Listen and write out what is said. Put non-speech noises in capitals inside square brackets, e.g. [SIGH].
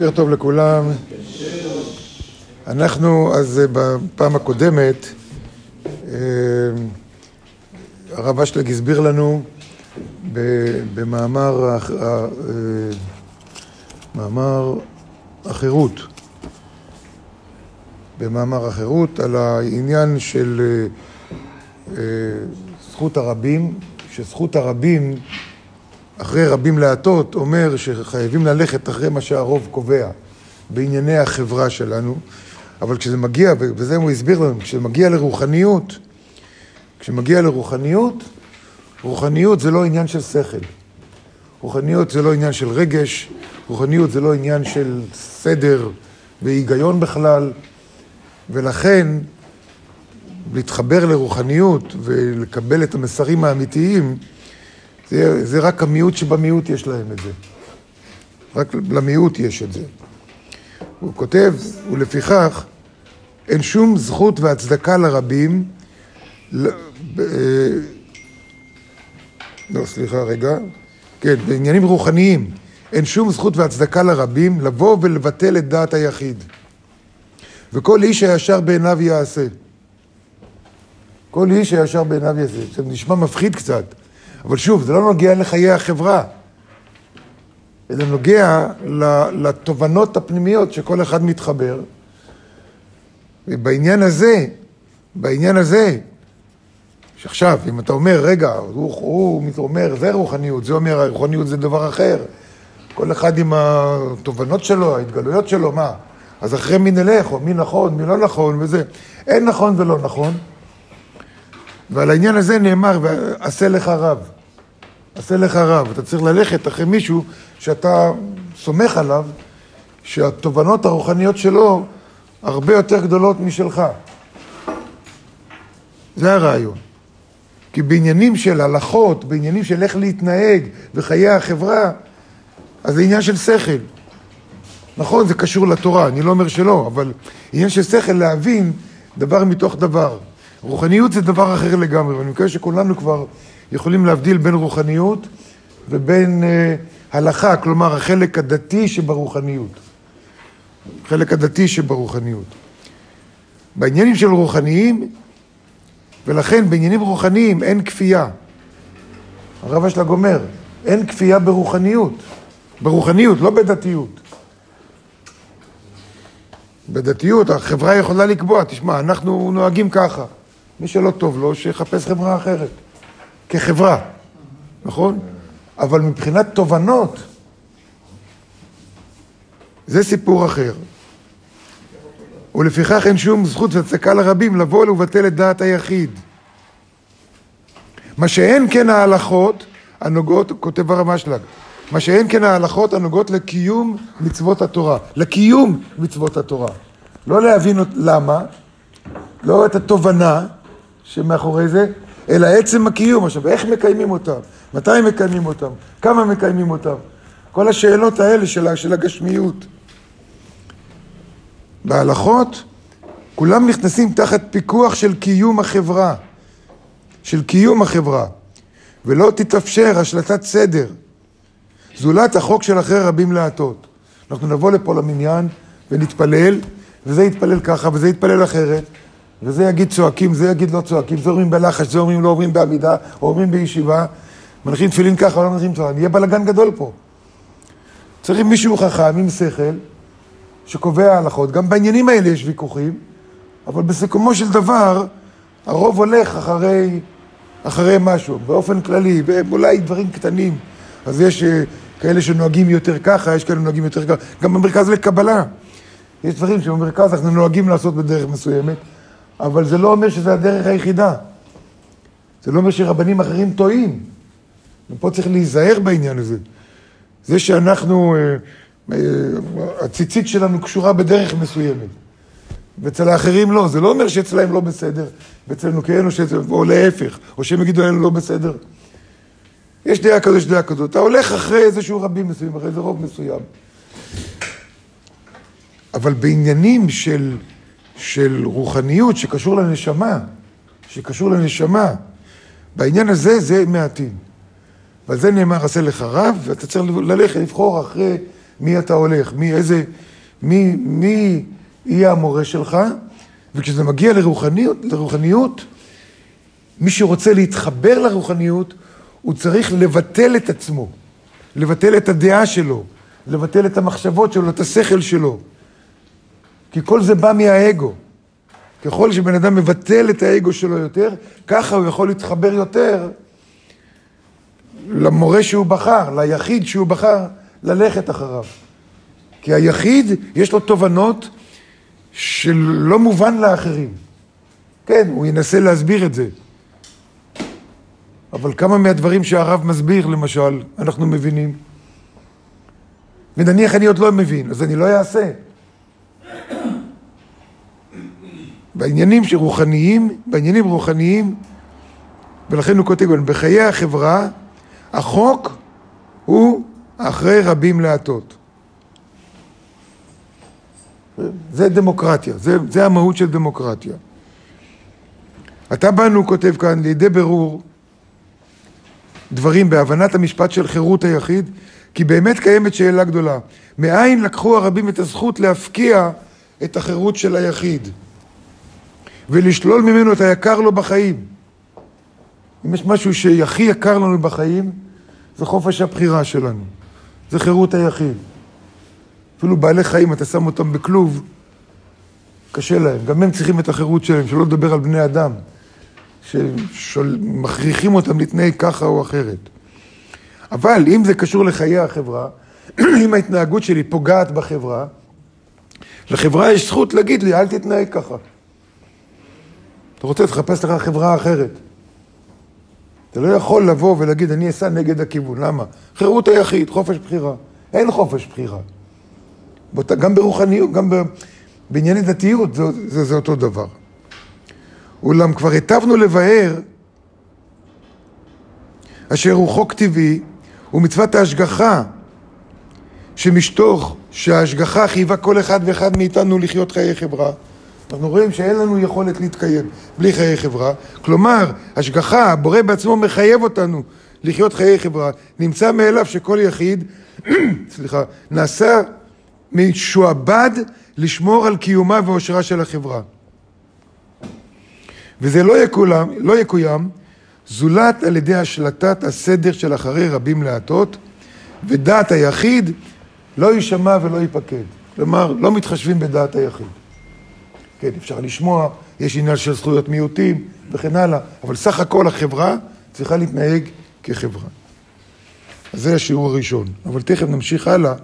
בוקר טוב לכולם. אנחנו, אז בפעם הקודמת, הרב אשלג הסביר לנו במאמר מאמר החירות, במאמר החירות, על העניין של זכות הרבים, שזכות הרבים אחרי רבים להטות, אומר שחייבים ללכת אחרי מה שהרוב קובע בענייני החברה שלנו, אבל כשזה מגיע, וזה הוא הסביר לנו, כשזה מגיע לרוחניות, כשמגיע לרוחניות, רוחניות זה לא עניין של שכל. רוחניות זה לא עניין של רגש, רוחניות זה לא עניין של סדר והיגיון בכלל, ולכן להתחבר לרוחניות ולקבל את המסרים האמיתיים, זה, זה רק המיעוט שבמיעוט יש להם את זה. רק למיעוט יש את זה. הוא כותב, ולפיכך, אין שום זכות והצדקה לרבים, ל... אה, לא, סליחה רגע, כן, בעניינים רוחניים, אין שום זכות והצדקה לרבים לבוא ולבטל את דעת היחיד. וכל איש הישר בעיניו יעשה. כל איש הישר בעיניו יעשה. זה נשמע מפחיד קצת. אבל שוב, זה לא נוגע לחיי החברה. זה נוגע לתובנות הפנימיות שכל אחד מתחבר. ובעניין הזה, בעניין הזה, שעכשיו, אם אתה אומר, רגע, הוא, הוא אומר, זה רוחניות, זה אומר, רוחניות זה דבר אחר. כל אחד עם התובנות שלו, ההתגלויות שלו, מה? אז אחרי מי נלך, או מי נכון, מי לא נכון, וזה. אין נכון ולא נכון. ועל העניין הזה נאמר, ועשה לך רב. עשה לך רב. אתה צריך ללכת אחרי מישהו שאתה סומך עליו, שהתובנות הרוחניות שלו הרבה יותר גדולות משלך. זה הרעיון. כי בעניינים של הלכות, בעניינים של איך להתנהג בחיי החברה, אז זה עניין של שכל. נכון, זה קשור לתורה, אני לא אומר שלא, אבל עניין של שכל להבין דבר מתוך דבר. רוחניות זה דבר אחר לגמרי, ואני מקווה שכולנו כבר יכולים להבדיל בין רוחניות ובין uh, הלכה, כלומר החלק הדתי שברוחניות. החלק הדתי שברוחניות. בעניינים של רוחניים, ולכן בעניינים רוחניים אין כפייה. הרב אשלג אומר, אין כפייה ברוחניות. ברוחניות, לא בדתיות. בדתיות החברה יכולה לקבוע, תשמע, אנחנו נוהגים ככה. מי שלא טוב לו, שיחפש חברה אחרת. כחברה, נכון? אבל מבחינת תובנות, זה סיפור אחר. ולפיכך אין שום זכות והצדקה לרבים לבוא ולבטל את דעת היחיד. מה שאין כן ההלכות הנוגעות, כותב הרב אשלג, מה שאין כן ההלכות הנוגעות לקיום מצוות התורה, לקיום מצוות התורה. לא להבין למה, לא את התובנה שמאחורי זה, אלא עצם הקיום. עכשיו, איך מקיימים אותם? מתי מקיימים אותם? כמה מקיימים אותם? כל השאלות האלה של, של הגשמיות. בהלכות, כולם נכנסים תחת פיקוח של קיום החברה, של קיום החברה, ולא תתאפשר השלטת סדר, זולת החוק של אחרי רבים להטות. אנחנו נבוא לפה למניין ונתפלל, וזה יתפלל ככה וזה יתפלל אחרת, וזה יגיד צועקים, זה יגיד לא צועקים, זה אומרים בלחש, זה אומרים לא אומרים בעמידה, או אומרים בישיבה, מנחים תפילין ככה, לא מנחים תפילין, יהיה בלאגן גדול פה. צריך מישהו חכם עם שכל, שקובע הלכות. גם בעניינים האלה יש ויכוחים, אבל בסיכומו של דבר, הרוב הולך אחרי, אחרי משהו, באופן כללי, ואולי דברים קטנים. אז יש אה, כאלה שנוהגים יותר ככה, יש כאלה שנוהגים יותר ככה. גם במרכז לקבלה. יש דברים שבמרכז אנחנו נוהגים לעשות בדרך מסוימת, אבל זה לא אומר שזו הדרך היחידה. זה לא אומר שרבנים אחרים טועים. ופה צריך להיזהר בעניין הזה. זה שאנחנו, אה, אה, הציצית שלנו קשורה בדרך מסוימת, ואצל האחרים לא, זה לא אומר שאצלהם לא בסדר, ואצלנו כן, או, שזה, או להפך, או שהם יגידו לנו לא בסדר. יש דעה כזו, יש דעה כזו. אתה הולך אחרי איזשהו רבים מסוים, אחרי איזה רוב מסוים. אבל בעניינים של... של רוחניות שקשור לנשמה, שקשור לנשמה. בעניין הזה, זה מעטים. ועל זה נאמר, עשה לך רב, ואתה צריך ללכת, לבחור אחרי מי אתה הולך, מי, איזה, מי, מי יהיה המורה שלך, וכשזה מגיע לרוחניות, לרוחניות, מי שרוצה להתחבר לרוחניות, הוא צריך לבטל את עצמו, לבטל את הדעה שלו, לבטל את המחשבות שלו, את השכל שלו. כי כל זה בא מהאגו. ככל שבן אדם מבטל את האגו שלו יותר, ככה הוא יכול להתחבר יותר למורה שהוא בחר, ליחיד שהוא בחר ללכת אחריו. כי היחיד, יש לו תובנות שלא מובן לאחרים. כן, הוא ינסה להסביר את זה. אבל כמה מהדברים שהרב מסביר, למשל, אנחנו מבינים. ונניח אני עוד לא מבין, אז אני לא אעשה. בעניינים רוחניים, בעניינים רוחניים, ולכן הוא כותב, בחיי החברה, החוק הוא אחרי רבים להטות. זה דמוקרטיה, זה, זה המהות של דמוקרטיה. אתה בנו, הוא כותב כאן, לידי ברור דברים בהבנת המשפט של חירות היחיד, כי באמת קיימת שאלה גדולה. מאין לקחו הרבים את הזכות להפקיע את החירות של היחיד ולשלול ממנו את היקר לו בחיים? אם יש משהו שהכי יקר לנו בחיים, זה חופש הבחירה שלנו, זה חירות היחיד. אפילו בעלי חיים, אתה שם אותם בכלוב, קשה להם. גם הם צריכים את החירות שלהם, שלא לדבר על בני אדם, שמכריחים אותם להתנהג ככה או אחרת. אבל אם זה קשור לחיי החברה, [CLEARS THROAT] אם ההתנהגות שלי פוגעת בחברה, לחברה יש זכות להגיד לי, אל תתנהג ככה. אתה רוצה, תחפש לך חברה אחרת. אתה לא יכול לבוא ולהגיד, אני אסע נגד הכיוון. למה? חירות היחיד, חופש בחירה. אין חופש בחירה. גם ברוחניות, גם בענייני דתיות, זה, זה, זה אותו דבר. אולם כבר היטבנו לבאר אשר הוא חוק טבעי ומצוות ההשגחה שמשתוך שההשגחה חייבה כל אחד ואחד מאיתנו לחיות חיי חברה. אנחנו רואים שאין לנו יכולת להתקיים בלי חיי חברה. כלומר, השגחה, הבורא בעצמו מחייב אותנו לחיות חיי חברה. נמצא מאליו שכל יחיד, [CLEARS THROAT] סליחה, נעשה משועבד לשמור על קיומה ואושרה של החברה. וזה לא יקוים, לא יקוים זולת על ידי השלטת הסדר של אחרי רבים להטות, ודעת היחיד לא יישמע ולא ייפקד. כלומר, לא מתחשבים בדעת היחיד. כן, אפשר לשמוע, יש עניין של זכויות מיעוטים וכן הלאה, אבל סך הכל החברה צריכה להתנהג כחברה. אז זה השיעור הראשון. אבל תכף נמשיך הלאה.